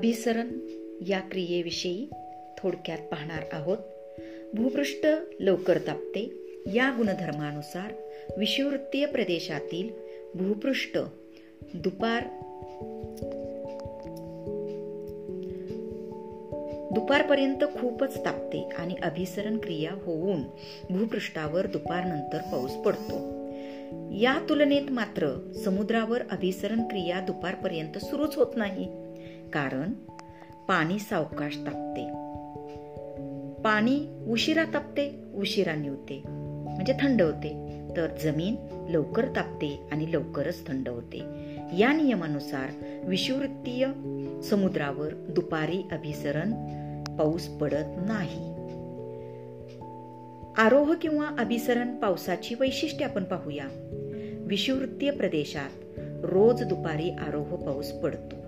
अभिसरण या क्रियेविषयी थोडक्यात पाहणार आहोत. भूपृष्ठ लवकर तापते. या गुणधर्मानुसार विषुवृत्तीय प्रदेशातील भूपृष्ठ दुपार दुपारपर्यंत खूपच तापते आणि अभिसरण क्रिया होऊन भूपृष्ठावर दुपारनंतर पाऊस पडतो. या तुलनेत मात्र समुद्रावर अभिसरण क्रिया दुपारपर्यंत सुरूच होत नाही. कारण पाणी सावकाश तापते. पाणी उशिरा तापते उशिरा निवते. म्हणजे थंड होते. तर जमीन लवकर तापते आणि लवकरच थंड होते. या नियमानुसार विषुवृत्तीय समुद्रावर दुपारी अभिसरण पाऊस पडत नाही. आरोह किंवा अभिसरण पावसाची वैशिष्ट्ये आपण पाहूया. विषुवृत्तीय प्रदेशात रोज दुपारी आरोह पाऊस पडतो.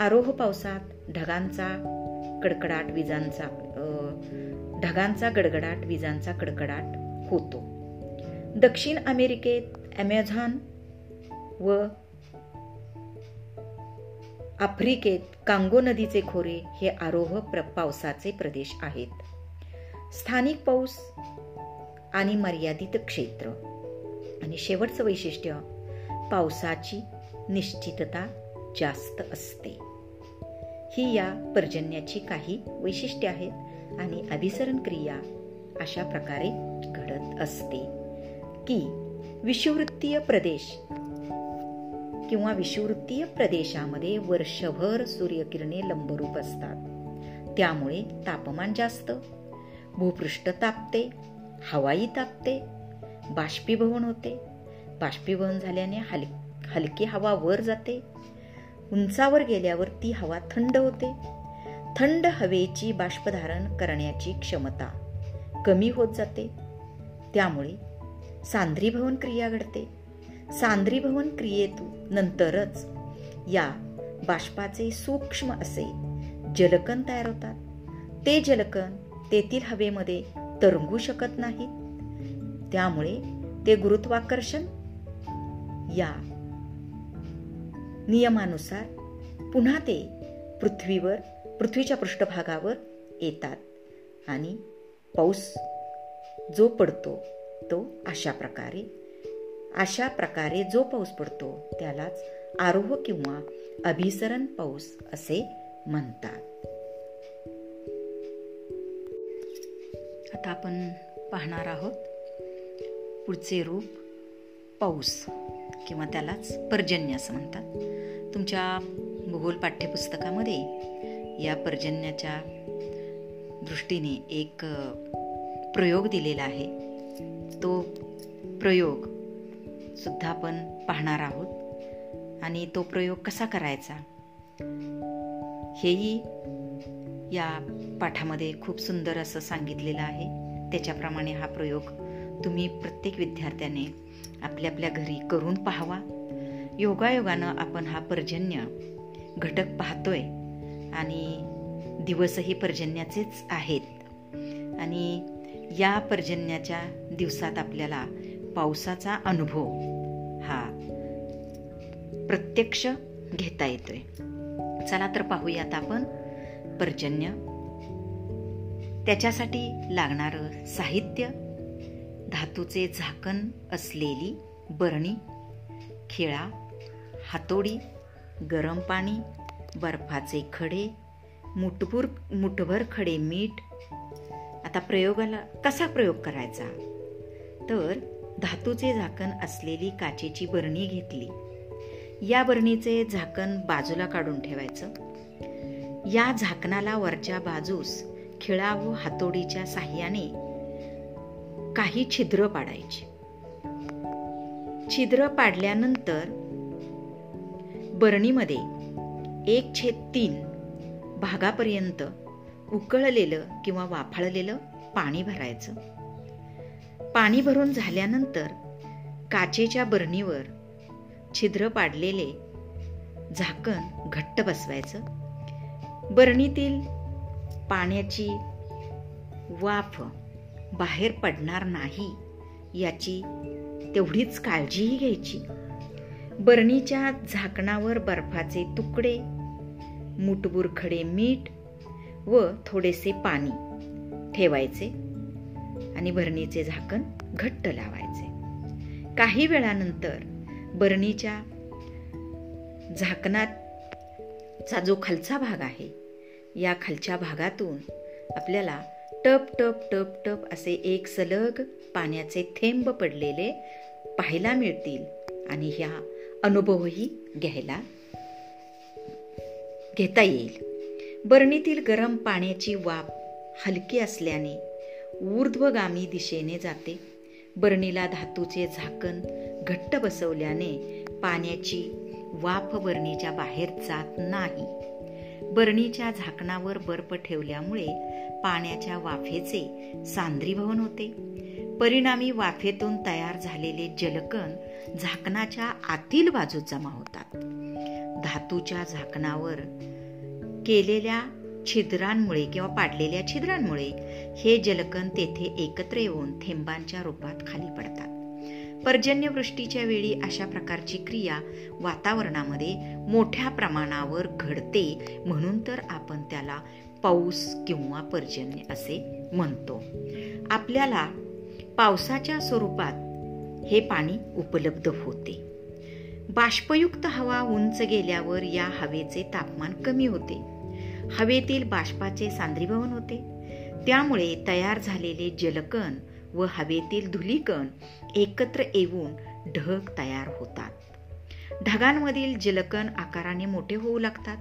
आरोह पावसात ढगांचा कडकडाट विजांचा ढगांचा गडगडाट विजांचा कडकडाट होतो. दक्षिण अमेरिकेत ॲमेझॉन व आफ्रिकेत कांगो नदीचे खोरे हे आरोह प्र पावसाचे प्रदेश आहेत. स्थानिक पाऊस आणि मर्यादित क्षेत्र आणि शेवटचं वैशिष्ट्य पावसाची निश्चितता जास्त असते. ही या पर्जन्याची काही वैशिष्ट्ये आहेत आणि अभिसरण क्रिया अशा प्रकारे घडत असते. की विषुवृत्तीय प्रदेश किंवा विषुवृत्तीय प्रदेशामध्ये वर्षभर सूर्यकिरणे लंबरूप असतात. त्यामुळे तापमान जास्त भूपृष्ठ तापते हवाई तापते बाष्पीभवन होते. बाष्पीभवन झाल्याने हल हलकी हवा वर जाते. उंचावर गेल्यावर ती हवा थंड होते. थंड हवेची बाष्पधारण करण्याची क्षमता कमी होत जाते. त्यामुळे सांद्रीभवन क्रिया घडते. सांद्रीभवन क्रियेतून नंतरच या बाष्पाचे सूक्ष्म असे जलकण तयार होतात. ते जलकण तेथील हवेमध्ये तरंगू शकत नाहीत. त्यामुळे ते गुरुत्वाकर्षण या नियमानुसार पुन्हा ते पृथ्वीवर पृथ्वीच्या पृष्ठभागावर येतात आणि पाऊस जो पडतो तो अशा प्रकारे अशा प्रकारे जो पाऊस पडतो त्यालाच आरोह किंवा अभिसरण पाऊस असे म्हणतात. आता आपण पाहणार आहोत पुढचे रूप पाऊस. किंवा त्यालाच पर्जन्य असं म्हणतात. तुमच्या भूगोल पाठ्यपुस्तकामध्ये या पर्जन्याच्या दृष्टीने एक प्रयोग दिलेला आहे. तो प्रयोग सुद्धा आपण पाहणार आहोत. आणि तो प्रयोग कसा करायचा? हेही या पाठामध्ये खूप सुंदर असं सांगितलेलं आहे. त्याच्याप्रमाणे हा प्रयोग तुम्ही प्रत्येक विद्यार्थ्याने आपल्या आपल्या घरी करून पाहावा. योगायोगानं आपण हा पर्जन्य घटक पाहतोय आणि दिवसही पर्जन्याचेच आहेत. आणि या पर्जन्याच्या दिवसात आपल्याला पावसाचा अनुभव हा प्रत्यक्ष घेता येतोय. चला तर पाहूयात आपण पर्जन्य. त्याच्यासाठी लागणारं साहित्य धातूचे झाकण असलेली बरणी खिळा हातोडी गरम पाणी बर्फाचे खडे मुठभूर मुठभर खडे मीठ. आता प्रयोगाला कसा प्रयोग करायचा? तर धातूचे झाकण असलेली काचेची बरणी घेतली. या बरणीचे झाकण बाजूला काढून ठेवायचं. या झाकणाला वरच्या बाजूस खिळा व हातोडीच्या साह्याने काही छिद्र पाडायची. छिद्र पाडल्यानंतर बरणीमध्ये एक छेद तीन भागापर्यंत उकळलेलं किंवा वाफाळलेलं पाणी भरायचं. पाणी भरून झाल्यानंतर काचेच्या बरणीवर छिद्र पाडलेले झाकण घट्ट बसवायचं. बरणीतील पाण्याची वाफ बाहेर पडणार नाही याची तेवढीच काळजीही घ्यायची. बरणीच्या झाकणावर बर्फाचे तुकडे मुठबूर खडे मीठ व थोडेसे पाणी ठेवायचे आणि बरणीचे झाकण घट्ट लावायचे. काही वेळानंतर बरणीच्या झाकणाचा जो खालचा भाग आहे या खालच्या भागातून आपल्याला टप टप टप टप असे एक सलग पाण्याचे थेंब पडलेले पाहायला मिळतील. आणि ह्या अनुभवही घ्यायला घेता येईल. बरणीतील गरम पाण्याची वाफ हलकी असल्याने ऊर्ध्वगामी दिशेने जाते. बरणीला धातूचे झाकण घट्ट बसवल्याने पाण्याची वाफ बरणीच्या बाहेर जात नाही. बरणीच्या झाकणावर बर्फ ठेवल्यामुळे पाण्याच्या वाफेचे सांद्रीभवन होते. परिणामी वाफेतून तयार झालेले जलकण झाकणाच्या आतील बाजूत जमा होतात. धातूच्या झाकणावर केलेल्या छिद्रांमुळे किंवा पाडलेल्या छिद्रांमुळे हे जलकण तेथे एकत्र येऊन थेंबांच्या रूपात खाली पडतात. पर्जन्यवृष्टीच्या वेळी अशा प्रकारची क्रिया वातावरणामध्ये मोठ्या प्रमाणावर घडते म्हणून तर आपण त्याला पाऊस किंवा पर्जन्य असे म्हणतो. आपल्याला पावसाच्या स्वरूपात हे पाणी उपलब्ध होते. बाष्पयुक्त हवा उंच गेल्यावर या हवेचे तापमान कमी होते. हवेतील बाष्पाचे सांद्रीभवन होते. त्यामुळे तयार झालेले जलकण व हवेतील धुलीकण एकत्र येऊन ढग तयार होतात. ढगांमधील जलकण आकाराने मोठे होऊ लागतात.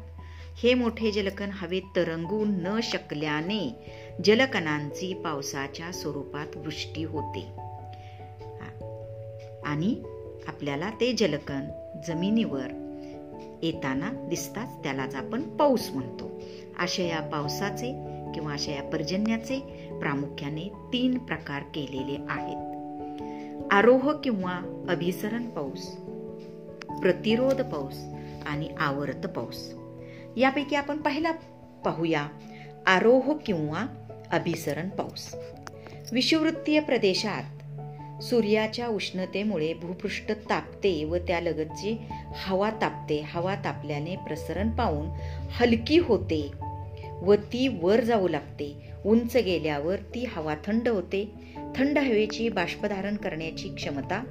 हे मोठे जलकण हवेत तरंगू न शकल्याने जलकणांची पावसाच्या स्वरूपात वृष्टी होते. आणि आपल्याला ते जलकण जमिनीवर येताना दिसतात त्यालाच आपण पाऊस म्हणतो. अशा या पावसाचे किंवा अशा या पर्जन्याचे प्रामुख्याने तीन प्रकार केलेले आहेत. आरोह किंवा अभिसरण पाऊस प्रतिरोध पाऊस आणि आवर्त पाऊस. यापैकी आपण पहिला पाहूया आरोह किंवा अभिसरण पाऊस. विषुवृत्तीय प्रदेशात सूर्याच्या उष्णतेमुळे भूपृष्ठ तापते व त्यालगतची हवा तापते. हवा तापल्याने प्रसरण पाहून हलकी होते व ती वर जाऊ लागते. उंच गेल्यावर ती हवा थंड होते. थंड हवेची बाष्पधारण करण्याची क्षमता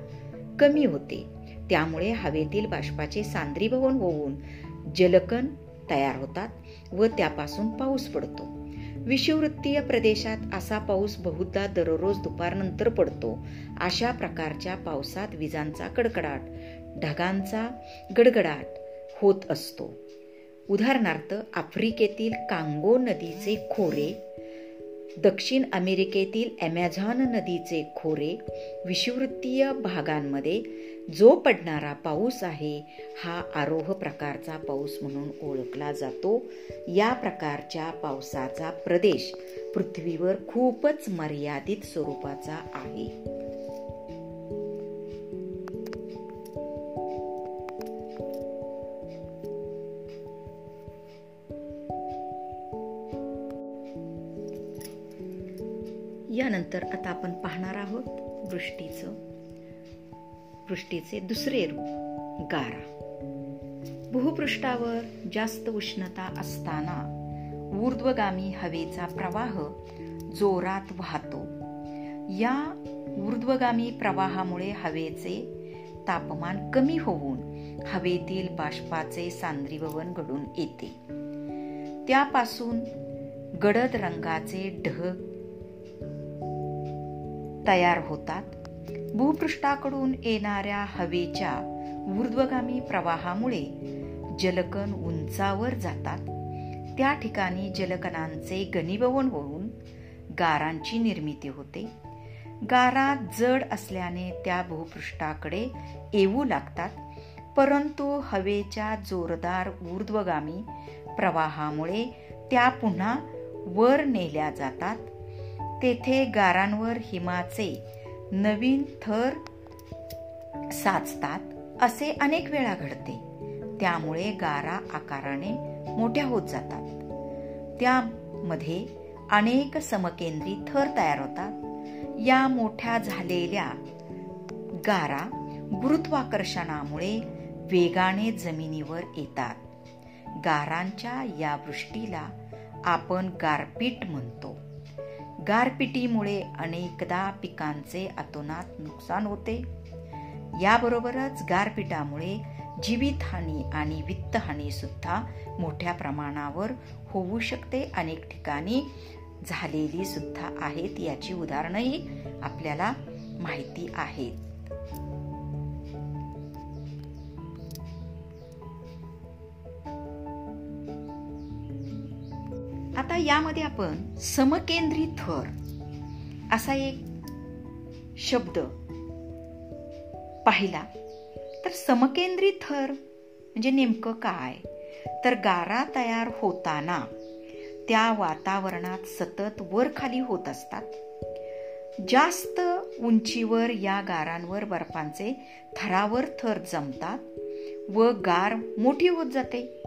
कमी होते. त्यामुळे हवेतील बाष्पाचे सांद्रीभवन होऊन जलकण तयार होतात व त्यापासून पाऊस पडतो. विषुवृत्तीय प्रदेशात असा पाऊस बहुधा दररोज दुपारनंतर पडतो. अशा प्रकारच्या पावसात विजांचा कडकडाट ढगांचा गडगडाट होत असतो. उदाहरणार्थ आफ्रिकेतील कांगो नदीचे खोरे दक्षिण अमेरिकेतील ॲमेझॉन नदीचे खोरे विषुवृत्तीय भागांमध्ये जो पडणारा पाऊस आहे हा आरोह प्रकारचा पाऊस म्हणून ओळखला जातो. या प्रकारच्या पावसाचा प्रदेश पृथ्वीवर खूपच मर्यादित स्वरूपाचा आहे. नंतर आता आपण पाहणार आहोत वृष्टीचं. वृष्टीचे दुसरे रूप गारा. भूपृष्ठावर जास्त उष्णता असताना ऊर्ध्वगामी हवेचा प्रवाह जोरात वाहतो. या ऊर्ध्वगामी प्रवाहामुळे हवेचे तापमान कमी होऊन हवेतील बाष्पाचे सांद्रीभवन घडून येते. त्यापासून गडद रंगाचे ढग तयार होतात. भूपृष्ठाकडून येणाऱ्या हवेच्या ऊर्ध्वगामी प्रवाहामुळे जलकण उंचावर जातात. त्या ठिकाणी जलकणांचे गनिभवन होऊन गारांची निर्मिती होते. गारा जड असल्याने त्या भूपृष्ठाकडे येऊ लागतात परंतु हवेच्या जोरदार ऊर्ध्वगामी प्रवाहामुळे त्या पुन्हा वर नेल्या जातात. तेथे गारांवर हिमाचे नवीन थर साचतात असे अनेक वेळा घडते. त्यामुळे गारा आकाराने मोठ्या होत जातात. त्यामध्ये अनेक समकेंद्री थर तयार होतात. या मोठ्या झालेल्या गारा गुरुत्वाकर्षणामुळे वेगाने जमिनीवर येतात. गारांच्या या वृष्टीला आपण गारपीट म्हणतो. गारपिटीमुळे अनेकदा पिकांचे अतोनात नुकसान होते. याबरोबरच गारपिटामुळे जीवितहानी आणि वित्तहानी सुद्धा मोठ्या प्रमाणावर होऊ शकते. अनेक ठिकाणी झालेली सुद्धा आहेत याची उदाहरणही आपल्याला माहिती आहेत. आता यामध्ये आपण समकेंद्री थर असा एक शब्द पाहिला. तर समकेंद्री थर म्हणजे नेमकं काय? तर गारा तयार होताना त्या वातावरणात सतत वर खाली होत असतात. जास्त उंचीवर या गारांवर बर्फांचे थरावर थर जमतात व गार मोठी होत जाते.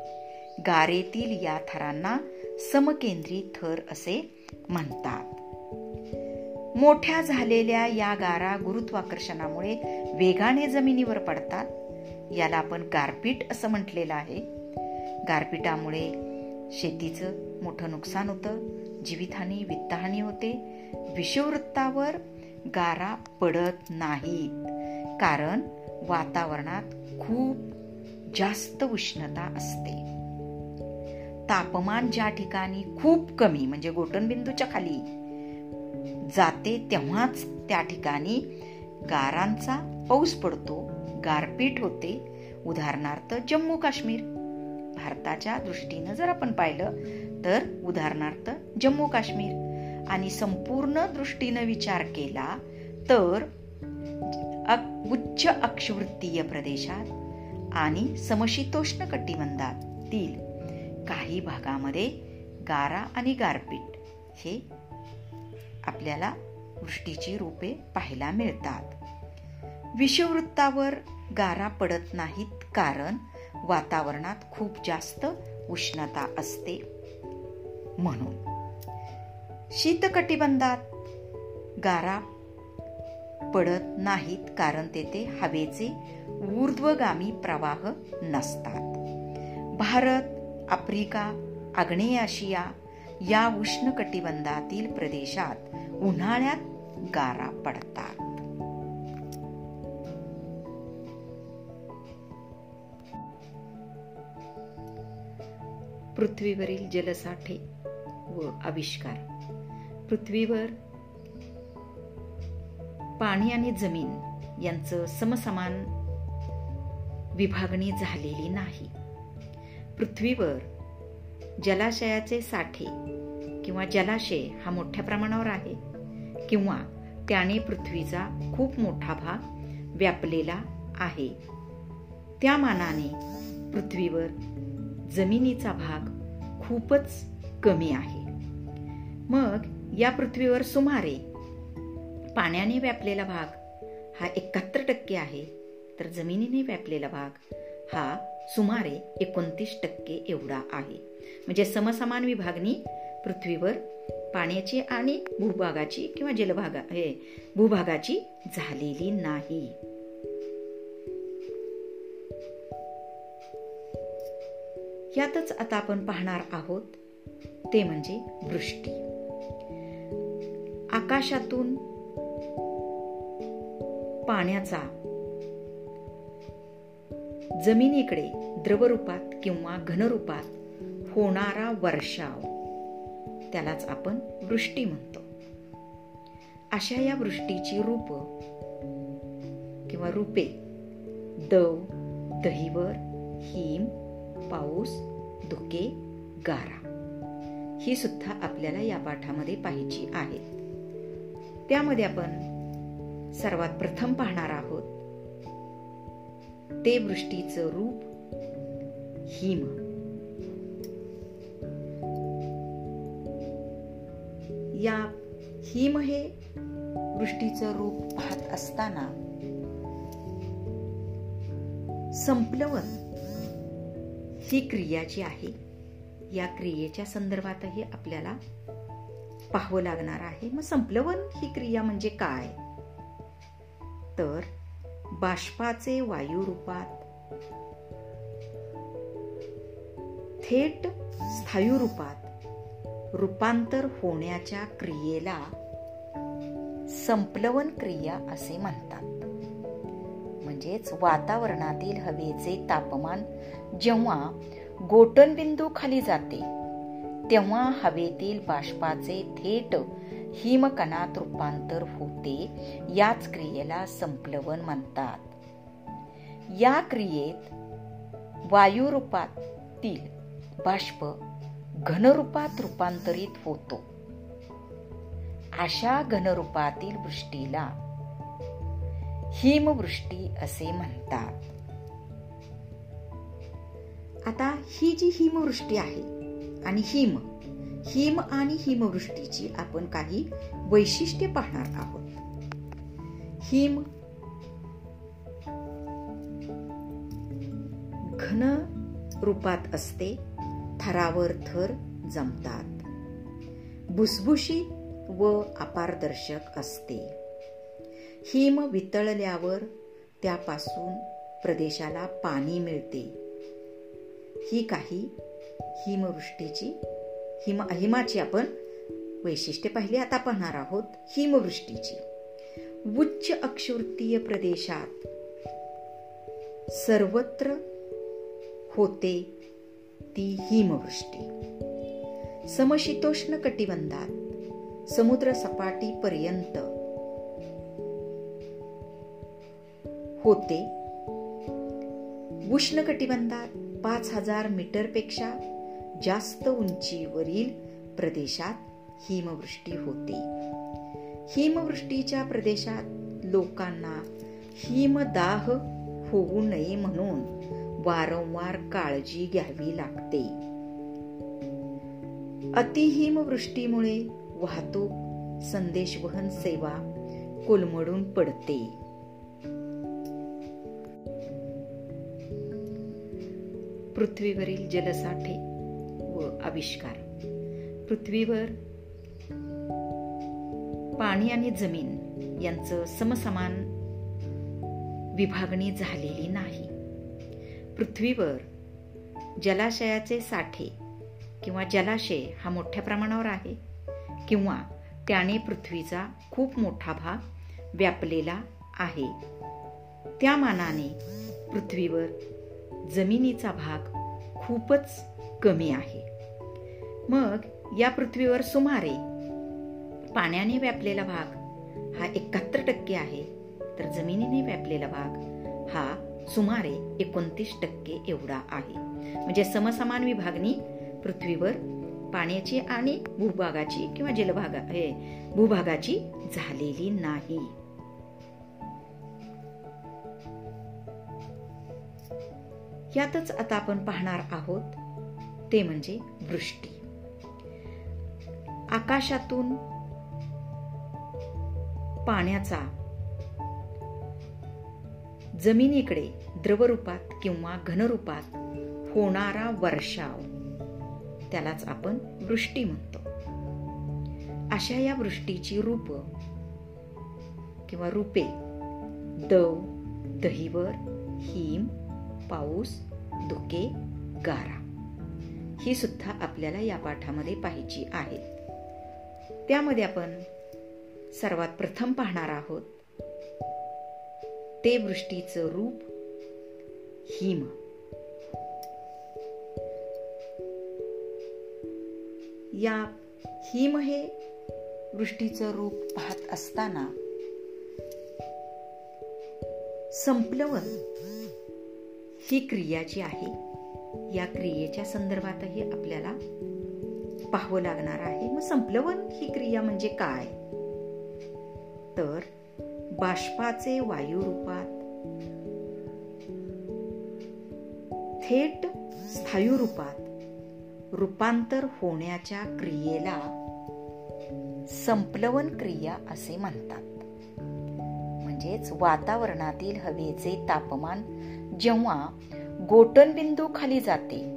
गारेतील या थरांना समकेंद्री थर असे म्हणतात. मोठ्या झालेल्या या गारा गुरुत्वाकर्षणामुळे वेगाने जमिनीवर पडतात. याला आपण गारपीट असं म्हटलेलं आहे. गारपीटामुळे शेतीचं मोठं नुकसान होतं जीवितहानी वित्तहानी होते. विषुववृत्तावर गारा पडत नाहीत. कारण वातावरणात खूप जास्त उष्णता असते. तापमान ज्या ठिकाणी खूप कमी म्हणजे गोटनबिंदूच्या खाली जाते तेव्हाच त्या ठिकाणी गारांचा पाऊस पडतो गारपीट होते. उदाहरणार्थ जम्मू काश्मीर. भारताच्या दृष्टीनं जर आपण पाहिलं तर उदाहरणार्थ जम्मू काश्मीर. आणि संपूर्ण दृष्टीनं विचार केला तर उच्च अक्षवृत्तीय प्रदेशात आणि समशीतोष्ण कटिबंधातील काही भागामध्ये गारा आणि गारपीट हे आपल्याला वृष्टीची रूपे पाहायला मिळतात. विषुववृत्तावर गारा पडत नाहीत कारण वातावरणात खूप जास्त उष्णता असते. म्हणून शीतकटिबंधात गारा पडत नाहीत कारण तेथे हवेचे ऊर्ध्वगामी प्रवाह नसतात. भारत आफ्रिका आग्नेय आशिया या उष्ण कटिबंधातील प्रदेशात उन्हाळ्यात गारा पडतात. पृथ्वीवरील जलसाठे व आविष्कार. पृथ्वीवर पाणी आणि जमीन यांचं समसमान विभागणी झालेली नाही. पृथ्वीवर जलाशयाचे साठे किंवा जलाशय हा मोठ्या प्रमाणावर आहे किंवा त्याने पृथ्वीचा खूप मोठा भाग व्यापलेला आहे. त्या मानाने पृथ्वीवर जमिनीचा भाग खूपच कमी आहे. मग या पृथ्वीवर सुमारे पाण्याने व्यापलेला भाग हा एकाहत्तर टक्के आहे तर जमिनीने व्यापलेला भाग हा सुमारे एकोणतीस टक्के एवढा आहे. म्हणजे समसमान विभागणी पृथ्वीवर पाण्याची आणि भूभागाची किंवा जलभागा हे भूभागाची झालेली नाही. यातच आता आपण पाहणार आहोत ते म्हणजे वृष्टी. आकाशातून पाण्याचा जमिनीकडे द्रवरूपात किंवा घनरूपात होणारा वर्षाव. त्यालाच आपण वृष्टी म्हणतो. अशा या वृष्टीची रूप किंवा रूपे दव दहीवर हिम पाऊस धुके गारा ही सुद्धा आपल्याला या पाठामध्ये पाहिजे आहे त्यामध्ये आपण सर्वात प्रथम पाहणार आहोत ते वृष्टीचं रूप हिम. या हिम हे वृष्टीचं रूप पाहत असताना संपलवन ही क्रिया जी आहे. या क्रियेच्या संदर्भातही आपल्याला पाहावं लागणार आहे. मग संपलवन ही क्रिया म्हणजे काय? तर बाष्पाचे वायू रूपात थेट स्थायुरूपात रूपांतर होण्याच्या क्रियेला संप्लवन क्रिया असे म्हणतात. म्हणजेच वातावरणातील हवेचे तापमान जेव्हा गोटनबिंदू खाली जाते तेव्हा हवेतील बाष्पाचे थेट हिमकणात रूपांतर होते याच क्रियेला संप्लवन म्हणतात. या क्रियेत वायुरूपातील बाष्प घनरूपात रूपांतरित होतो. अशा घनरूपातील वृष्टीला हिमवृष्टी असे म्हणतात. आता ही जी हिमवृष्टी आहे आणि हिम हिम आणि हिमवृष्टीची आपण काही वैशिष्ट्ये पाहणार आहोत. हिम घन रूपात असते थरावर थर जमतात. भुसभुशी व अपारदर्शक असते. हिम वितळल्यावर त्यापासून प्रदेशाला पाणी मिळते. ही काही हिमवृष्टीची हिम हिमाची आपण वैशिष्ट्ये पाहिली. आता पाहणार आहोत हिमवृष्टीची. उच्च अक्षवृत्तीय प्रदेशात सर्वत्र होते ती हिमवृष्टी. समशीतोष्ण कटिबंधात समुद्र सपाटीपर्यंत होते. उष्णकटिबंधात पाच हजार मीटरपेक्षा जास्त उंचीवरील प्रदेशात हिमवृष्टी होते. हिमवृष्टीच्या प्रदेशात लोकांना हिमदाह होऊ नये म्हणून वारंवार काळजी घ्यावी लागते. अतिहिमवृष्टीमुळे वाहतूक संदेशवहन सेवा कोलमडून पडते. पृथ्वीवरील जलसाठे आविष्कार. पृथ्वीवर पाणी आणि जमीन यांचं समसमान विभागणी झालेली नाही. पृथ्वीवर जलाशयाचे साठे किंवा जलाशय हा मोठ्या प्रमाणावर आहे किंवा त्याने पृथ्वीचा खूप मोठा भाग व्यापलेला आहे. त्या मानाने पृथ्वीवर जमिनीचा भाग खूपच कमी आहे. मग या पृथ्वीवर सुमारे पाण्याने व्यापलेला भाग हा एकाहत्तर टक्के आहे तर जमिनीने व्यापलेला भाग हा सुमारे एकोणतीस टक्के एवढा आहे. म्हणजे समसमान विभागणी पृथ्वीवर पाण्याची आणि भूभागाची किंवा जलभागा हे भूभागाची झालेली नाही. यातच आता आपण पाहणार आहोत ते म्हणजे वृष्टी. आकाशातून पाण्याचा जमिनीकडे द्रवरूपात किंवा घनरूपात होणारा वर्षाव. त्यालाच आपण वृष्टी म्हणतो. अशा या वृष्टीची रूप किंवा रूपे दव दहीवर हिम पाऊस धुके गारा ही सुद्धा आपल्याला या पाठामध्ये पाहिजे आहेत. त्यामध्ये आपण सर्वात प्रथम पाहणार आहोत. ते वृष्टीचं रूप हिम. या हिम हे वृष्टीचं रूप पाहत असताना संपलवन ही क्रिया जी आहे या क्रियेच्या संदर्भातही आपल्याला पाहावं लागणार आहे. मग संपलवन ही क्रिया म्हणजे काय? तर बाष्पाचे वायुरूपात थेट स्थायुरूपात रूपांतर होण्याच्या क्रियेला संप्लवन क्रिया असे म्हणतात. म्हणजेच वातावरणातील हवेचे तापमान जेव्हा गोटनबिंदू खाली जाते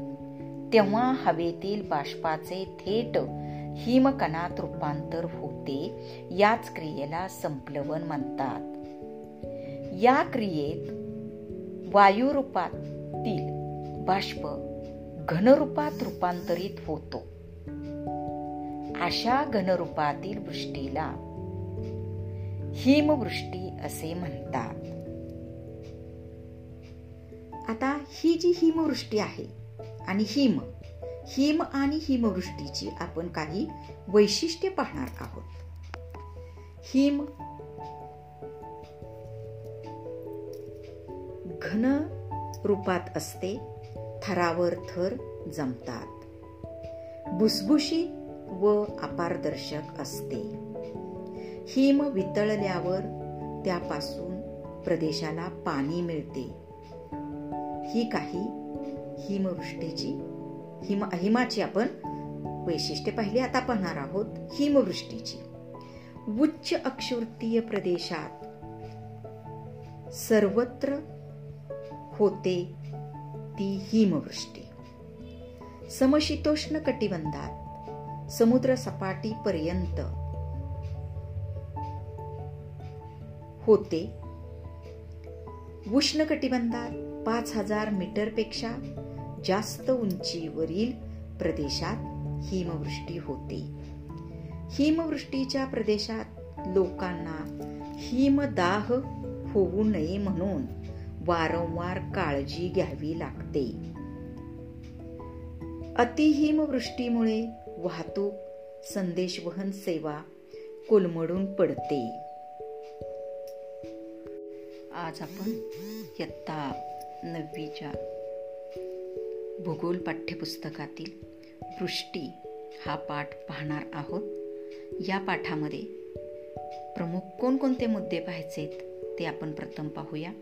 तेव्हा हवेतील बाष्पाचे थेट हिमकणात रूपांतर होते. याच क्रियेला संप्लवन म्हणतात. या क्रियेत वायुरूपातील बाष्प घनरूपात रूपांतरित होतो. अशा घनरूपातील वृष्टीला हिमवृष्टी असे म्हणतात. आता ही जी हिमवृष्टी आहे आणि हिम. हिम आणि हिमवृष्टीची आपण काही वैशिष्ट्ये पाहणार आहोत. हिम घन रूपात असते थरावर थर जमतात. भुसभुशीत व अपारदर्शक असते. हिम वितळल्यावर त्यापासून प्रदेशाला पाणी मिळते. ही काही हिमवृष्टीची हिम हिमाची आपण वैशिष्ट्ये पाहिली. आता पाहणार आहोत हिमवृष्टीची. उच्च अक्षवृत्तीय प्रदेशात सर्वत्र होते ती हिमवृष्टी. समशीतोष्ण कटिबंधात समुद्र सपाटीपर्यंत होते. उष्ण कटिबंधात पाच हजार मीटरपेक्षा जास्त उंचीवरील प्रदेशात हिमवृष्टी होते. हिमवृष्टीच्या प्रदेशात लोकांना हिमदाह होऊ नये म्हणून वारंवार काळजी घ्यावी लागते. अतिहिमवृष्टीमुळे वाहतूक संदेशवहन सेवा कोलमडून पडते. आज आपण इयत्ता नववीच्या भूगोल पाठ्यपुस्तकातील वृष्टी हा पाठ पाहणार आहोत. या पाठामध्ये प्रमुख कोणकोणते मुद्दे पाहायचेत ते आपण प्रथम पाहूया.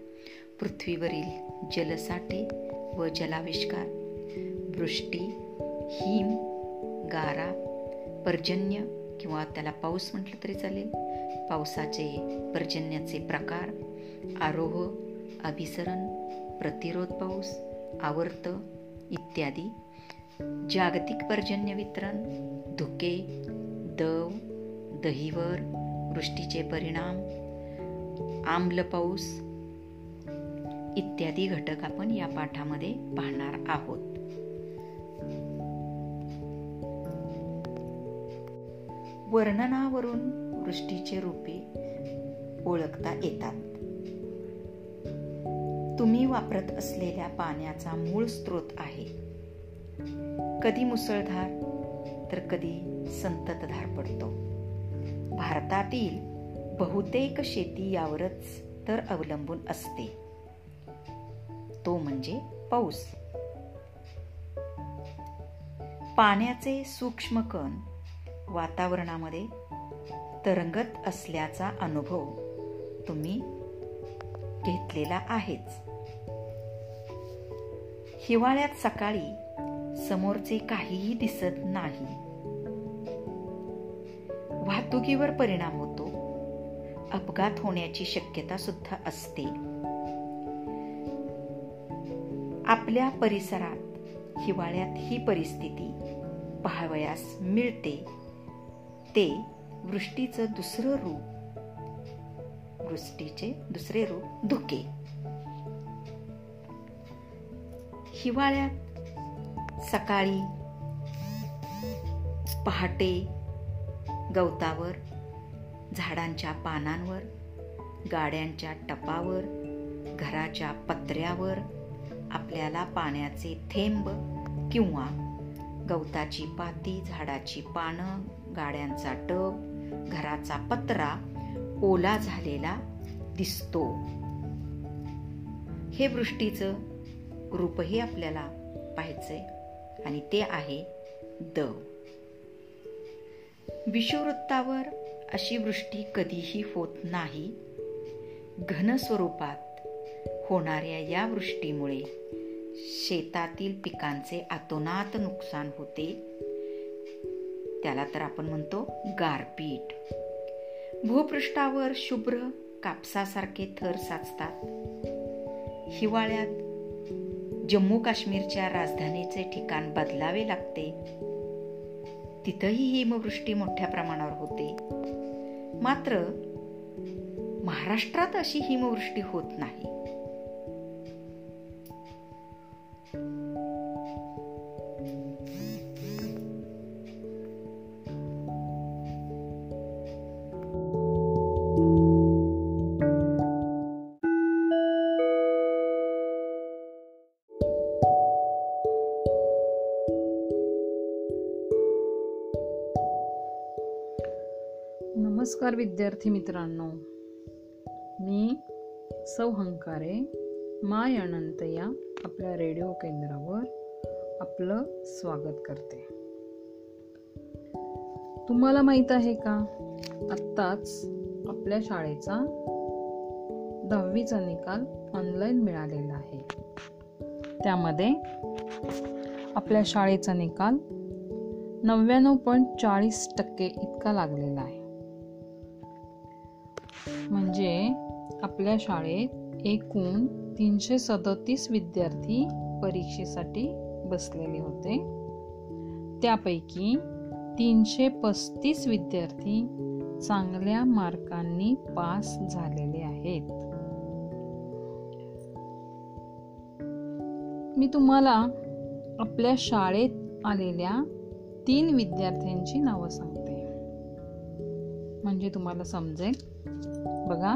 पृथ्वीवरील जलसाठे व जलाविष्कार वृष्टी हिम गारा पर्जन्य किंवा त्याला पाऊस म्हटलं तरी चालेल. पावसाचे पर्जन्याचे प्रकार आरोह अभिसरण प्रतिरोध पाऊस आवर्त इत्यादी जागतिक पर्जन्य वितरण धुके दव दहीवर वृष्टीचे परिणाम आम्ल पाऊस इत्यादी घटक आपण या पाठामध्ये पाहणार आहोत. वर्णनावरून वृष्टीचे रूपे ओळखता येतात. तुम्ही वापरत असलेल्या पाण्याचा मूळ स्रोत आहे. कधी मुसळधार तर कधी संततधार पडतो. भारतातील बहुतेक शेती यावरच तर अवलंबून असते. तो म्हणजे पाऊस. पाण्याचे सूक्ष्म कण वातावरणामध्ये तरंगत असल्याचा अनुभव तुम्ही घेतलेला आहेच. हिवाळ्यात सकाळी समोरचे काहीही दिसत नाही. वाहतुकीवर परिणाम होतो. अपघात होण्याची शक्यता सुद्धा असते. आपल्या परिसरात हिवाळ्यात ही परिस्थिती पाहावयास मिळते. ते वृष्टीचं दुसरं रूप वृष्टीचे दुसरे रूप धुके. हिवाळ्यात सकाळी पहाटे गवतावर झाडांच्या पानांवर गाड्यांच्या टपावर घराच्या पत्र्यावर आपल्याला पाण्याचे थेंब किंवा गवताची पाती झाडाची पानं गाड्यांचा टप घराचा पत्रा ओला झालेला दिसतो. हे वृष्टीचं रूपही आपल्याला पाहायचंय. आणि ते आहे द. विषुववृत्तावर अशी वृष्टी कधीही होत नाही. घन स्वरूपात होणाऱ्या या वृष्टीमुळे शेतातील पिकांचे आतोनात नुकसान होते. त्याला तर आपण म्हणतो गारपीट. भूपृष्ठावर शुभ्र कापसासारखे थर साचतात. हिवाळ्यात जम्मू काश्मीरच्या राजधानीचे ठिकाण बदलावे लागते. तिथंही हिमवृष्टी मोठ्या प्रमाणावर होते. मात्र महाराष्ट्रात अशी हिमवृष्टी होत नाही. नमस्कार विद्यार्थी मित्रांनो मी सौहंकारे माय अनंत या आपल्या रेडिओ केंद्रावर आपलं स्वागत करते. तुम्हाला माहीत आहे का? आत्ताच आपल्या शाळेचा दहावीचा निकाल ऑनलाईन मिळालेला आहे. त्यामध्ये आपल्या शाळेचा निकाल नव्याण्णव पॉईंट चाळीस टक्के इतका लागलेला आहे. म्हणजे आपल्या शाळेत एकूण तीनशे सदतीस विद्यार्थी परीक्षेसाठी बसलेले होते. त्यापैकी तीनशे पस्तीस विद्यार्थी चांगल्या मार्कांनी पास झालेले आहेत. मी तुम्हाला आपल्या शाळेत आलेल्या तीन विद्यार्थ्यांची नावं सांगते. म्हणजे तुम्हाला समजेल बघा.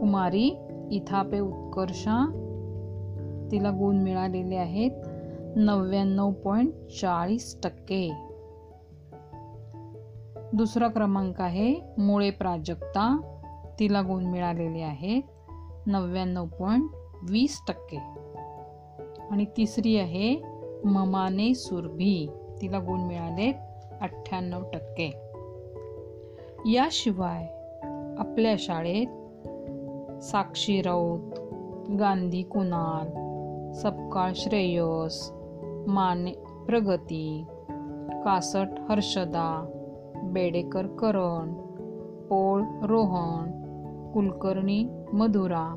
कुमारी इथापे उत्कर्षा तिला गुण मिळालेले आहेत. नव्याण्णव पॉईंट चाळीस टक्के. दुसरा क्रमांक आहे मुळे प्राजक्ता तिला गुण मिळालेले आहेत. नव्याण्णव पॉईंट वीस टक्के. आणि तिसरी आहे ममाने सुरभी तिला गुण मिळालेत अठ्ठ्याण्णव टक्के. याशिवाय आपल्या शाळेत. साक्षी राऊत गांधी कुणाल सपकाळ श्रेयस माने प्रगती कासट हर्षदा बेडेकर करण पोळ रोहन कुलकर्णी मधुरा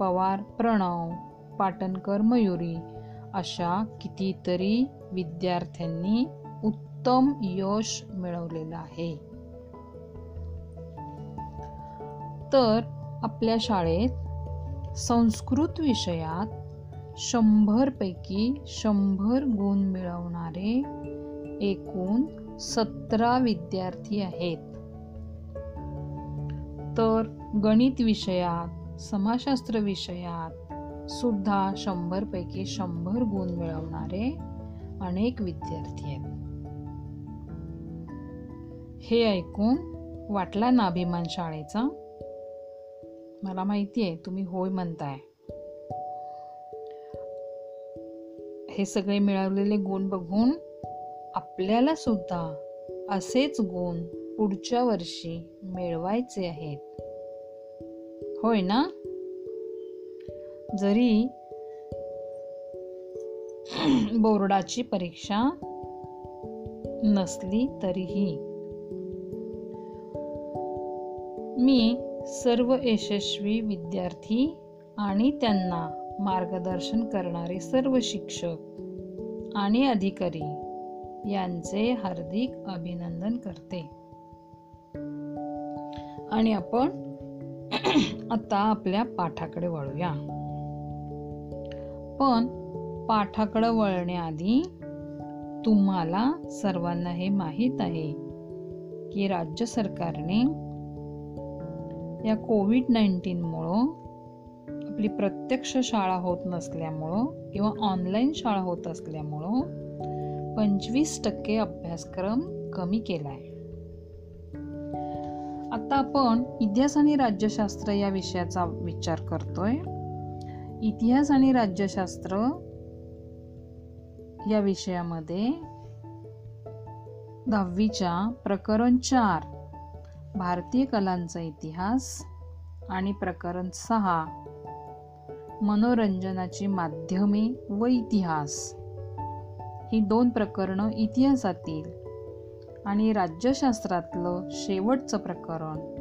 पवार प्रणव पाटणकर मयुरी अशा कितीतरी विद्यार्थ्यांनी उत्तम यश मिळवलेलं आहे. तर आपल्या शाळेत संस्कृत विषयात शंभरपैकी शंभर गुण मिळवणारे एकूण सतरा विद्यार्थी आहेत. तर गणित विषयात समाजशास्त्र विषयात सुद्धा शंभरपैकी शंभर गुण मिळवणारे अनेक विद्यार्थी आहेत. हे ऐकून वाटला ना अभिमान शाळेचा? मला माहिती आहे तुम्ही होय म्हणताय. हे सगळे मिळवलेले गुण बघून आपल्याला सुद्धा असेच गुण पुढच्या वर्षी मिळवायचे आहेत. होय ना? जरी बोर्डाची परीक्षा नसली तरीही मी सर्व यशस्वी विद्यार्थी आणि त्यांना मार्गदर्शन करणारे सर्व शिक्षक आणि अधिकारी यांचे हार्दिक अभिनंदन करते. आणि आपण आता आपल्या पाठाकडे वळूया. पण पाठाकडे वळण्याआधी तुम्हाला सर्वांना हे माहीत आहे की राज्य सरकारने या कोविड नाईन्टीनमुळं आपली प्रत्यक्ष शाळा होत नसल्यामुळं किंवा ऑनलाईन शाळा होत असल्यामुळं पंचवीस टक्के अभ्यासक्रम कमी केला आहे आता आपण इतिहास आणि राज्यशास्त्र या विषयाचा विचार करतोय. इतिहास आणि राज्यशास्त्र या विषयामध्ये दहावीच्या प्रकरण चार भारतीय कलांचा इतिहास आणि प्रकरण सहा मनोरंजनाची माध्यमे व इतिहास. ही दोन प्रकरणं इतिहासातील आणि राज्यशास्त्रातलं शेवटचं प्रकरण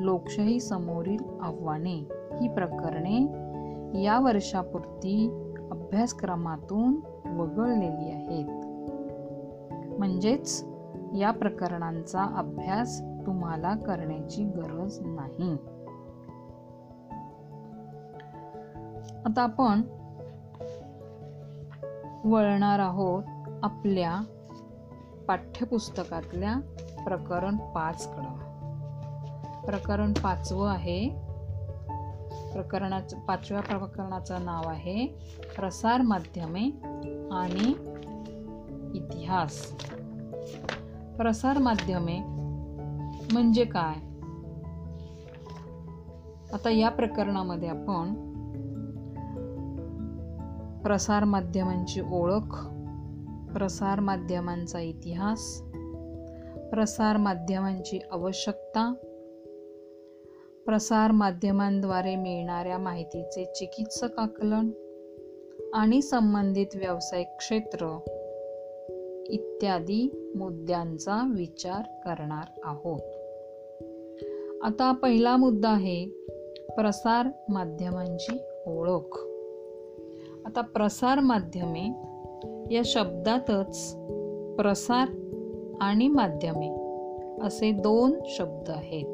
लोकशाही समोरील आव्हाने. ही प्रकरणे या वर्षापुरती अभ्यासक्रमातून वगळलेली आहेत. म्हणजेच या प्रकरणांचा अभ्यास तुम्हाला करण्याची गरज नाही. आता आपण वळणार आहोत आपल्या पाठ्यपुस्तकातल्या प्रकरण पाच कडं प्रकरण पाचवं आहे. प्रकरणाचं पाचव्या प्रकरणाचं नाव आहे प्रसार माध्यमे आणि इतिहास. प्रसार माध्यमे म्हणजे काय? आता या प्रकरणामध्ये आपण प्रसार माध्यमांची ओळख प्रसार माध्यमांचा इतिहास प्रसार माध्यमांची आवश्यकता प्रसार माध्यमांद्वारे मिळणाऱ्या माहितीचे चिकित्सक आकलन आणि संबंधित व्यावसायिक क्षेत्र इत्यादी मुद्द्यांचा विचार करणार आहोत. आता पहिला मुद्दा आहे प्रसार माध्यमांची ओळख. आता प्रसार माध्यमे या शब्दातच प्रसार आणि माध्यमे असे दोन शब्द आहेत.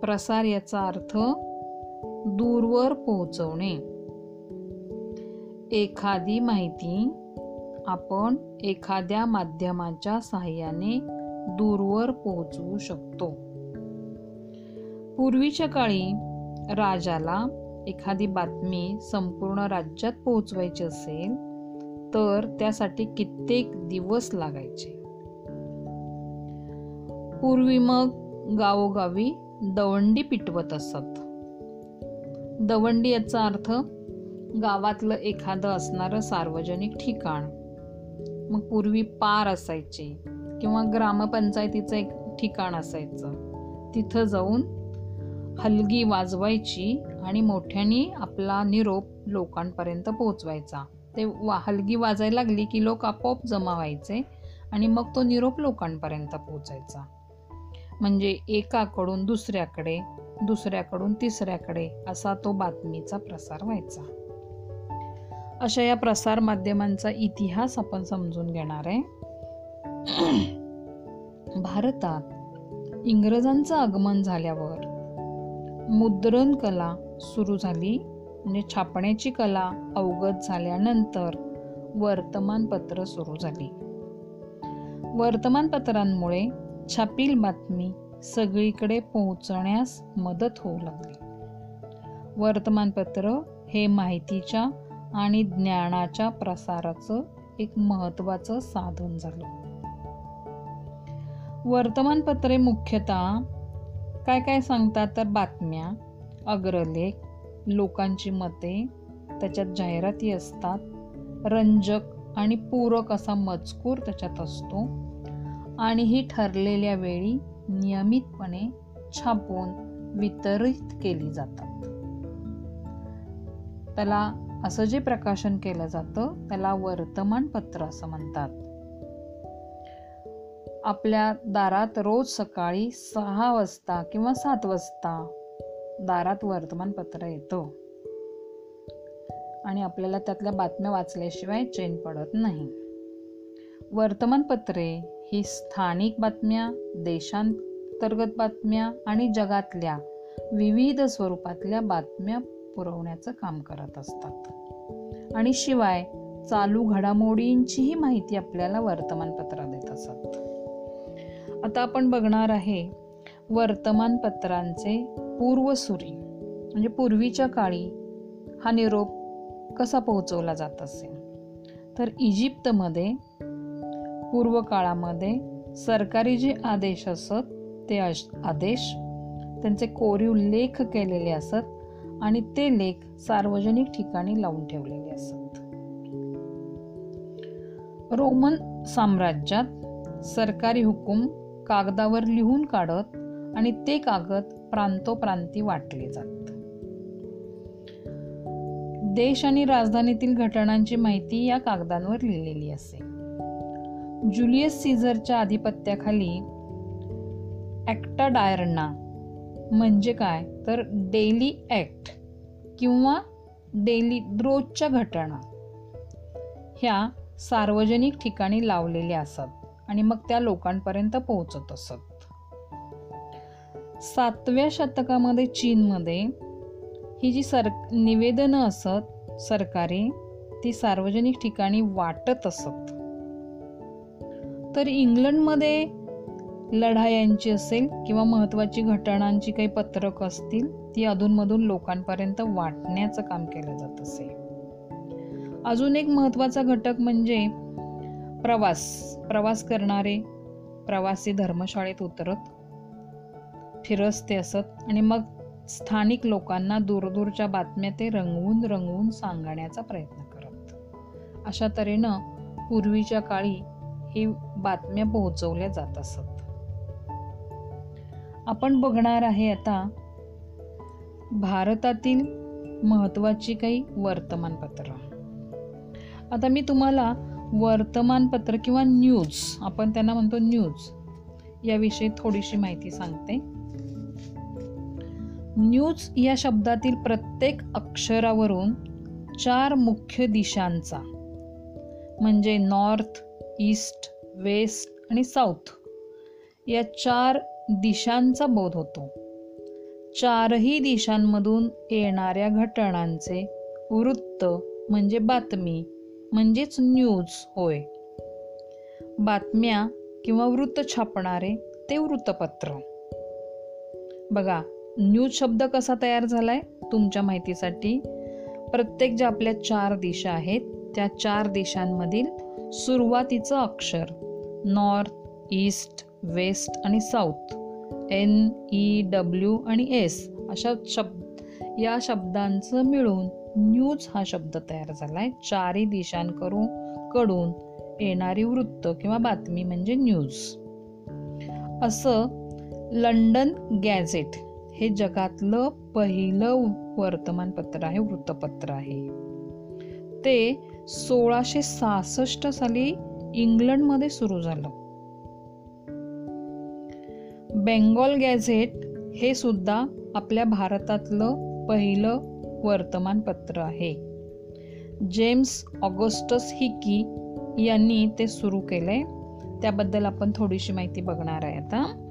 प्रसार याचा अर्थ दूरवर पोहोचवणे. एखादी माहिती आपण एखाद्या माध्यमाच्या सहाय्याने दूरवर पोहोचवू शकतो. पूर्वीच्या काळी राजाला एखादी बातमी संपूर्ण राज्यात पोहोचवायची असेल तर त्यासाठी कित्येक दिवस लागायचे. पूर्वी मग गावोगावी दवंडी पिटवत असत. दवंडी याचा अर्थ गावातलं एखादं असणारं सार्वजनिक ठिकाण. मग पूर्वी पार असायचे किंवा ग्रामपंचायतीचं एक ठिकाण असायचं. तिथं जाऊन हलगी वाजवायची आणि मोठ्याने आपला निरोप लोकांपर्यंत पोहोचवायचा. ते वा हलगी वाजायला लागली की लोक आपोआप जमा व्हायचे आणि मग तो निरोप लोकांपर्यंत पोहोचायचा. म्हणजे एकाकडून दुसऱ्याकडे दुसऱ्याकडून तिसऱ्याकडे असा तो बातमीचा प्रसार व्हायचा. अशा या प्रसार माध्यमांचा इतिहास आपण समजून घेणार आहे. भारतात इंग्रजांचं आगमन झाल्यावर मुद्रण कला सुरू झाली म्हणजे छापण्याची कला अवगत झाल्यानंतर वर्तमानपत्र सुरू झाली. वर्तमानपत्रांमुळे छापील बातमी सगळीकडे पोहोचण्यास मदत होऊ लागली. वर्तमानपत्र हे माहितीच्या आणि ज्ञानाच्या प्रसाराचं एक महत्त्वाचं साधन झालं. वर्तमानपत्रे मुख्यतः काय काय सांगतात तर बातम्या अग्रलेख लोकांची मते त्याच्यात जाहिराती असतात रंजक आणि पूरक असा मजकूर त्याच्यात असतो आणि ही ठरलेल्या वेळी नियमितपणे छापून वितरित केली जातात. त्याला असं जे प्रकाशन केलं जातं त्याला वर्तमानपत्र असं म्हणतात. आपल्या दारात रोज सकाळी सहा वाजता किंवा सात वाजता दारात वर्तमानपत्र येतं. आणि आपल्याला त्यातल्या बातम्या वाचल्याशिवाय चैन पडत नाही. वर्तमानपत्रे ही स्थानिक बातम्या देशांतर्गत बातम्या आणि जगातल्या विविध स्वरूपातल्या बातम्या पुरवण्याचं काम करत असतात. आणि शिवाय चालू घडामोडींचीही माहिती आपल्याला वर्तमानपत्रात देत असत. आता आपण बघणार आहे वर्तमानपत्रांचे पूर्वसुरी म्हणजे पूर्वीच्या काळी हा निरोप कसा पोहोचवला जात असेल तर इजिप्तमध्ये पूर्व काळामध्ये सरकारी जे आदेश असत ते आदेश त्यांचे कोरीव लेख केलेले असत आणि ते लेख सार्वजनिक ठिकाणी लावून ठेवलेले असत. रोमन साम्राज्यात सरकारी हुकूम कागदावर लिहून काढत आणि ते कागद प्रांतोप्रांती वाटले जात. देश आणि राजधानीतील घटनांची माहिती या कागदांवर लिहिलेली असे. जुलियस सीझरच्या आधिपत्याखाली ॲक्टा डायरना म्हणजे काय? तर डेली ॲक्ट किंवा डेली रोजच्या घटना ह्या सार्वजनिक ठिकाणी लावलेल्या असत आणि मग त्या लोकांपर्यंत पोहोचत असत. सातव्या शतकामध्ये चीनमध्ये ही जी सर निवेदनं असत सरकारी ती सार्वजनिक ठिकाणी वाटत असत. तर इंग्लंडमध्ये लढायांची असेल किंवा महत्त्वाची घटनांची काही पत्रक असतील ती अधूनमधून लोकांपर्यंत वाटण्याचं काम केलं जात असे. अजून एक महत्त्वाचा घटक म्हणजे प्रवास प्रवास करणारे प्रवासी धर्मशाळेत उतरत फिरस्ते असत आणि मग स्थानिक लोकांना दूरदूरच्या बातम्या ते रंगवून रंगवून सांगण्याचा प्रयत्न करत. अशा तऱ्हेनं पूर्वीच्या काळी ही बातम्या पोहोचवल्या जात असत. आपण बघणार आहे आता भारतातील महत्त्वाची काही वर्तमानपत्र. आता मी तुम्हाला वर्तमानपत्र किंवा न्यूज आपण त्यांना म्हणतो न्यूज याविषयी थोडीशी माहिती सांगते. न्यूज या शब्दातील प्रत्येक अक्षरावरून चार मुख्य दिशांचा म्हणजे नॉर्थ ईस्ट वेस्ट आणि साऊथ या चार दिशांचा बोध होतो. चारही दिशांमधून येणाऱ्या घटनांचे वृत्त म्हणजे बातमी म्हणजेच न्यूज होय. बातम्या किंवा वृत्त छापणारे ते वृत्तपत्र. बघा न्यूज शब्द कसा तयार झालाय? तुमच्या माहितीसाठी प्रत्येक ज्या आपल्या चार दिशा आहेत त्या चार दिशांमधील सुरुवातीचं अक्षर नॉर्थ ईस्ट वेस्ट आणि साऊथ एन ई डब्ल्यू आणि एस अशा शब्द या शब्दांचं मिळून न्यूज हा शब्द तयार झाला आहे चारही दिशांकडून कडून येणारी वृत्त किंवा बातमी म्हणजे न्यूज. असं लंडन गॅझेट हे जगातलं पहिलं वर्तमानपत्र आहे वृत्तपत्र आहे. ते सोळाशे सहासष्ट साली इंग्लंडमध्ये सुरू झालं. बेंगॉल गॅझेट हे सुद्धा आपल्या भारतातलं पहिलं वर्तमानपत्र आहे. जेम्स ऑगस्टस हिकी यांनी ते सुरू केले त्याबद्दल आपण थोडीशी माहिती बघणार आहे आता.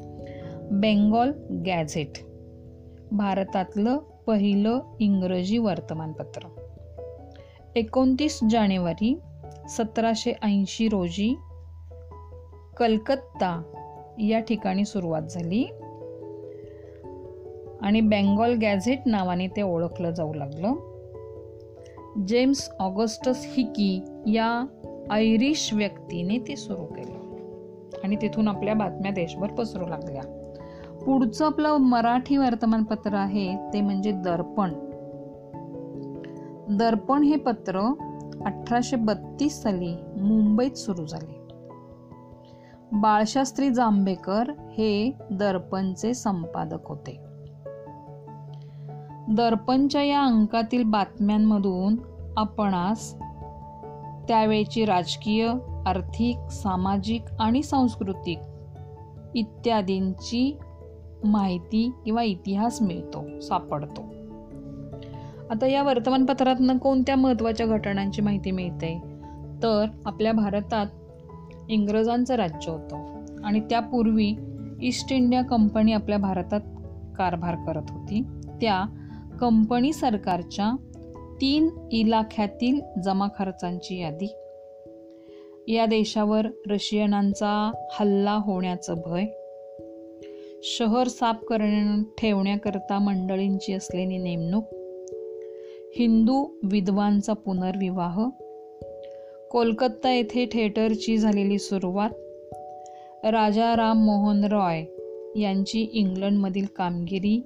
बेंगॉल गॅझेट भारतातलं पहिलं इंग्रजी वर्तमानपत्र. एकोणतीस जानेवारी सतराशे ऐंशी रोजी कलकत्ता या ठिकाणी सुरुवात झाली. आणि बेंगॉल गॅझेट नावाने ते ओळखलं जाऊ लागलं. जेम्स ऑगस्टस हिकी या आयरिश व्यक्तीने ते सुरू केलं. आणि तिथून आपल्या बातम्या देशभर पसरू लागल्या. पुढचं आपलं मराठी वर्तमानपत्र आहे ते म्हणजे दर्पण. दर्पण हे पत्र अठराशे बत्तीस साली मुंबईत सुरू झाले. बाळशास्त्री जांभेकर हे दर्पणचे संपादक होते. दर्पणच्या या अंकातील बातम्यांमधून आपणास त्यावेळची राजकीय आर्थिक सामाजिक आणि सांस्कृतिक इत्यादींची माहिती किंवा इतिहास मिळतो सापडतो. आता या वर्तमानपत्रातनं कोणत्या महत्त्वाच्या घटनांची माहिती मिळते? तर आपल्या भारतात इंग्रजांचं राज्य होतं. आणि त्यापूर्वी ईस्ट इंडिया कंपनी आपल्या भारतात कारभार करत होती. त्या कंपनी सरकारच्या तीन इलाख्यातील जमा खर्चांची यादी. या देशावर रशियनांचा हल्ला होण्याचं भय. शहर साफ करण्या ठेवण्याकरता मंडळींची असलेली नेमणूक. हिंदू विधवांचा पुनर्विवाह. कोलकाता येथे थिएटरची झालेली सुरुवात राजा राम मोहन रॉय यांची इंग्लंडमधील कामगिरी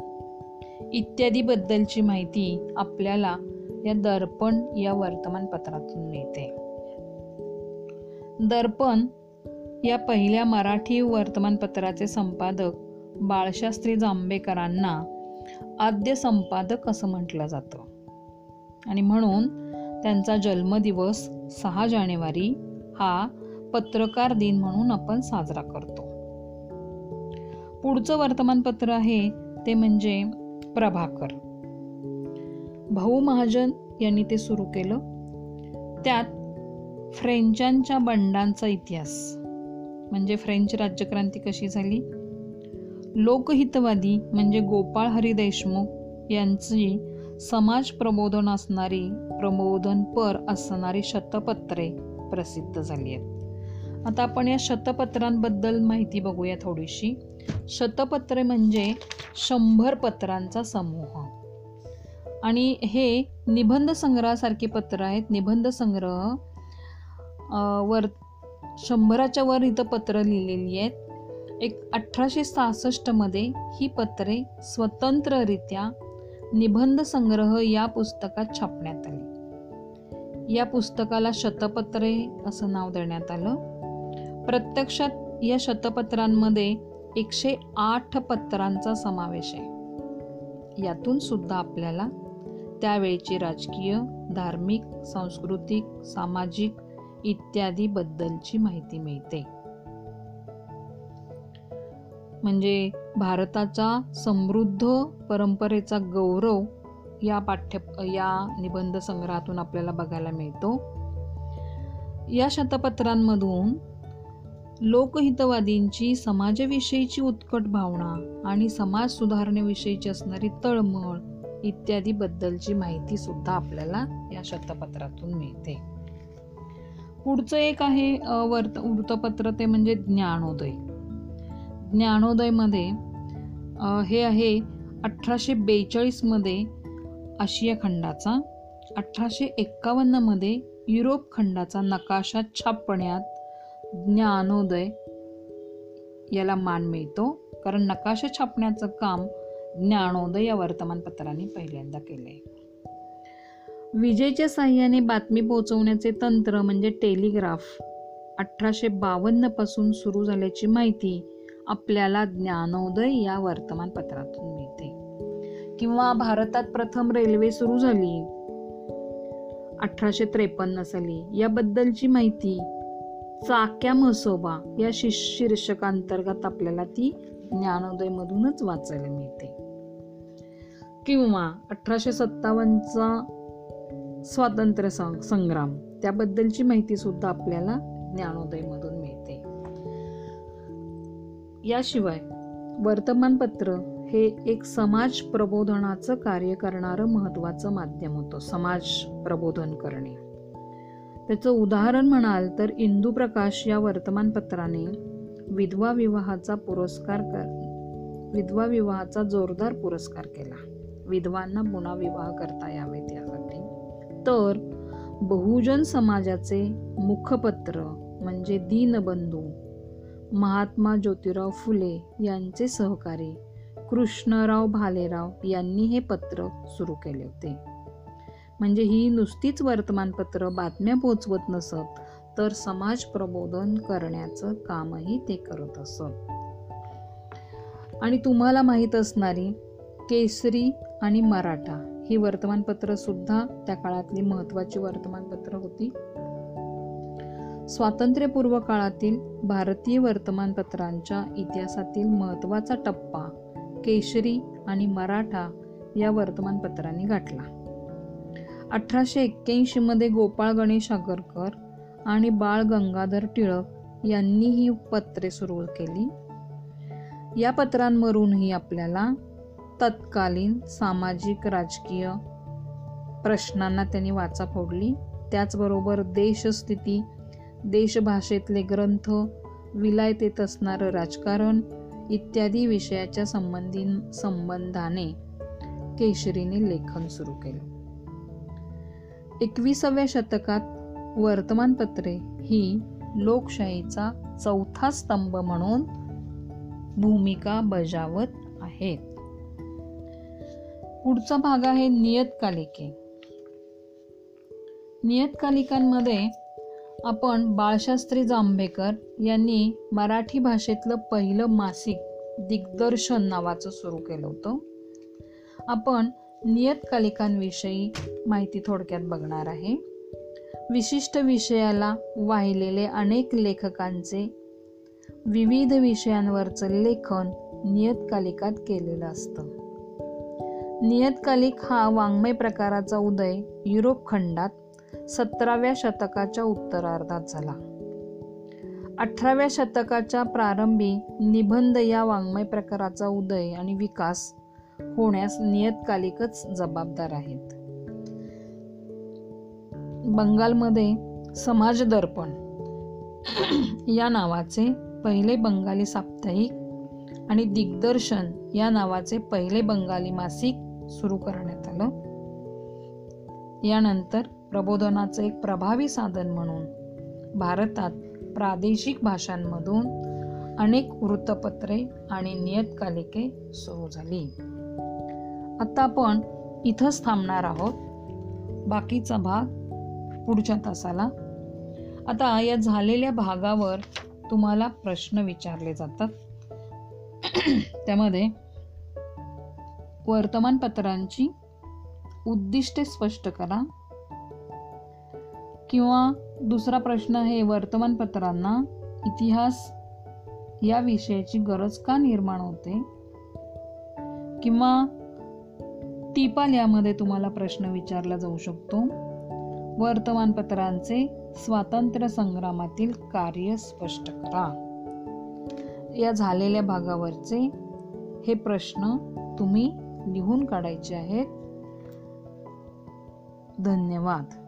इत्यादीबद्दलची माहिती आपल्याला या दर्पण या वर्तमानपत्रातून मिळते. दर्पण या पहिल्या मराठी वर्तमानपत्राचे संपादक बाळशास्त्री जांभेकरांना आद्य संपादक असं म्हटलं जातं. आणि म्हणून त्यांचा जन्मदिवस सहा जानेवारी हा पत्रकार दिन म्हणून आपण साजरा करतो. पुढचं वर्तमानपत्र आहे ते म्हणजे प्रभाकर. भाऊ महाजन यांनी ते सुरू केलं. त्यात फ्रेंचांच्या बंडांचा इतिहास म्हणजे फ्रेंच राज्यक्रांती कशी झाली? लोकहितवादी म्हणजे गोपाळ हरी देशमुख यांची समाज प्रबोधन असणारी प्रबोधनपर असणारी शतपत्रे प्रसिद्ध झाली आहेत. आता आपण या शतपत्रांबद्दल माहिती बघूया थोडीशी. शतपत्रे म्हणजे शंभर पत्रांचा समूह. आणि हे निबंध संग्रहासारखी पत्र आहेत. निबंध संग्रह वर शंभराच्या वर इथं पत्र लिहिलेली आहेत. एक अठराशे सहासष्टमध्ये ही पत्रे स्वतंत्ररित्या निबंध संग्रह या पुस्तकात छापण्यात आले. या पुस्तकाला शतपत्रे असं नाव देण्यात आलं. प्रत्यक्षात या शतपत्रांमध्ये एकशे आठ पत्रांचा समावेश आहे. यातून सुद्धा आपल्याला त्यावेळची राजकीय धार्मिक सांस्कृतिक सामाजिक इत्यादी बद्दलची माहिती मिळते. म्हणजे भारताचा समृद्ध परंपरेचा गौरव या पाठ्य या निबंध संग्रहातून आपल्याला बघायला मिळतो. या शतपत्रांमधून लोकहितवादींची समाजाविषयीची उत्कट भावना आणि समाज सुधारणेविषयीची असणारी तळमळ इत्यादी बद्दलची माहिती सुद्धा आपल्याला या शतपत्रातून मिळते. पुढचं एक आहे वर्त वृत्तपत्र ते म्हणजे ज्ञानोदय. ज्ञानोदयमध्ये हे आहे अठराशे बेचाळीसमध्ये आशिया खंडाचा अठराशे एक्कावन्नमध्ये युरोप खंडाचा नकाशा छापण्यात ज्ञानोदय याला मान मिळतो. कारण नकाशा छापण्याचं काम ज्ञानोदय या वर्तमानपत्राने पहिल्यांदा केले विजेच्या साह्याने बातमी पोहोचवण्याचे तंत्र म्हणजे टेलिग्राफ अठराशे बावन्नपासून सुरू झाल्याची माहिती आपल्याला ज्ञानोदय या वर्तमानपत्रातून मिळते. किंवा भारतात प्रथम रेल्वे सुरू झाली अठराशे त्रेपन्न साली. याबद्दलची माहिती चाक्या म्हसोबा या शीर्षकांतर्गत आपल्याला ती ज्ञानोदयमधूनच वाचायला मिळते. किंवा अठराशे सत्तावन्नचा स्वातंत्र्य संग्राम. त्याबद्दलची माहिती सुद्धा आपल्याला ज्ञानोदयमधून याशिवाय वर्तमानपत्र हे एक समाज प्रबोधनाचं कार्य करणारं महत्त्वाचं माध्यम होतं समाज प्रबोधन करणे. त्याचं उदाहरण म्हणाल तर इंदू प्रकाश या वर्तमानपत्राने विधवा विवाहाचा पुरस्कार कर विधवा विवाहाचा जोरदार पुरस्कार केला. विधवांना पुन्हा विवाह करता यावेत यासाठी. तर बहुजन समाजाचे मुखपत्र म्हणजे दीनबंधू महात्मा ज्योतिराव फुले यांचे सहकारी. कृष्णराव भालेराव यांनी हे पत्र सुरू केले होते. म्हणजे ही नुसतीच वर्तमानपत्र बातम्या पोचवत नसत तर समाज प्रबोधन करण्याचं कामही ते करत असत. आणि तुम्हाला माहीत असणारी केसरी आणि मराठा ही वर्तमानपत्र सुद्धा त्या काळातली महत्वाची वर्तमानपत्र होती. स्वातंत्र्यपूर्व काळातील भारतीय वर्तमानपत्रांच्या इतिहासातील महत्त्वाचा टप्पा केशरी आणि मराठा या वर्तमानपत्रांनी गाठला. अठराशे एक्क्याऐंशीमध्ये गोपाळ गणेश आगरकर आणि बाळ गंगाधर टिळक यांनी ही पत्रे सुरू केली. या पत्रांवरूनही आपल्याला तत्कालीन सामाजिक राजकीय प्रश्नांना त्यांनी वाचा फोडली. त्याचबरोबर देशस्थिती देशभाषेतले ग्रंथ विलायतेत असणारं राजकारण इत्यादी विषयाच्या संबंधी संबंधाने केशरीने लेखन सुरू केलं. एकविसाव्या शतकात वर्तमानपत्रे ही लोकशाहीचा चौथा स्तंभ म्हणून भूमिका बजावत आहेत. पुढचा भाग आहे नियतकालिके. नियतकालिकांमध्ये आपण बाळशास्त्री जांभेकर यांनी मराठी भाषेतलं पहिलं मासिक दिग्दर्शन नावाचं सुरू केलं होतं. आपण नियतकालिकांविषयी माहिती थोडक्यात बघणार आहे. विशिष्ट विषयाला वाहिलेले अनेक लेखकांचे विविध विषयांवरचं लेखन नियतकालिकात केलेलं असतं. नियतकालिक हा वाङ्मय प्रकाराचा उदय युरोप खंडात सतराव्या शतकाच्या उत्तरार्धात झाला. अठराव्या शतकाच्या प्रारंभी निबंध या वाङ्मय प्रकाराचा उदय आणि विकास होण्यास नियतकालिकच जबाबदार आहेत. बंगालमध्ये समाज दर्पण या नावाचे पहिले बंगाली साप्ताहिक आणि दिग्दर्शन या नावाचे पहिले बंगाली मासिक सुरू करण्यात आलं. यानंतर प्रबोधनाचं एक प्रभावी साधन म्हणून भारतात प्रादेशिक भाषांमधून अनेक वृत्तपत्रे आणि नियतकालिके सुरू झाली. आता आपण इथंच थांबणार आहोत. बाकीचा भाग पुढच्या तासाला. आता या झालेल्या भागावर तुम्हाला प्रश्न विचारले जातात. त्यामध्ये वर्तमानपत्रांची उद्दिष्टे स्पष्ट करा. किंवा दुसरा प्रश्न आहे वर्तमानपत्रांना इतिहास या विषयाची गरज का निर्माण होते? किंवा टिपाल यामध्ये तुम्हाला प्रश्न विचारला जाऊ शकतो. वर्तमानपत्रांचे स्वातंत्र्य संग्रामातील कार्य स्पष्ट करा या झालेल्या भागावरचे हे प्रश्न तुम्ही लिहून काढायचे आहेत. धन्यवाद.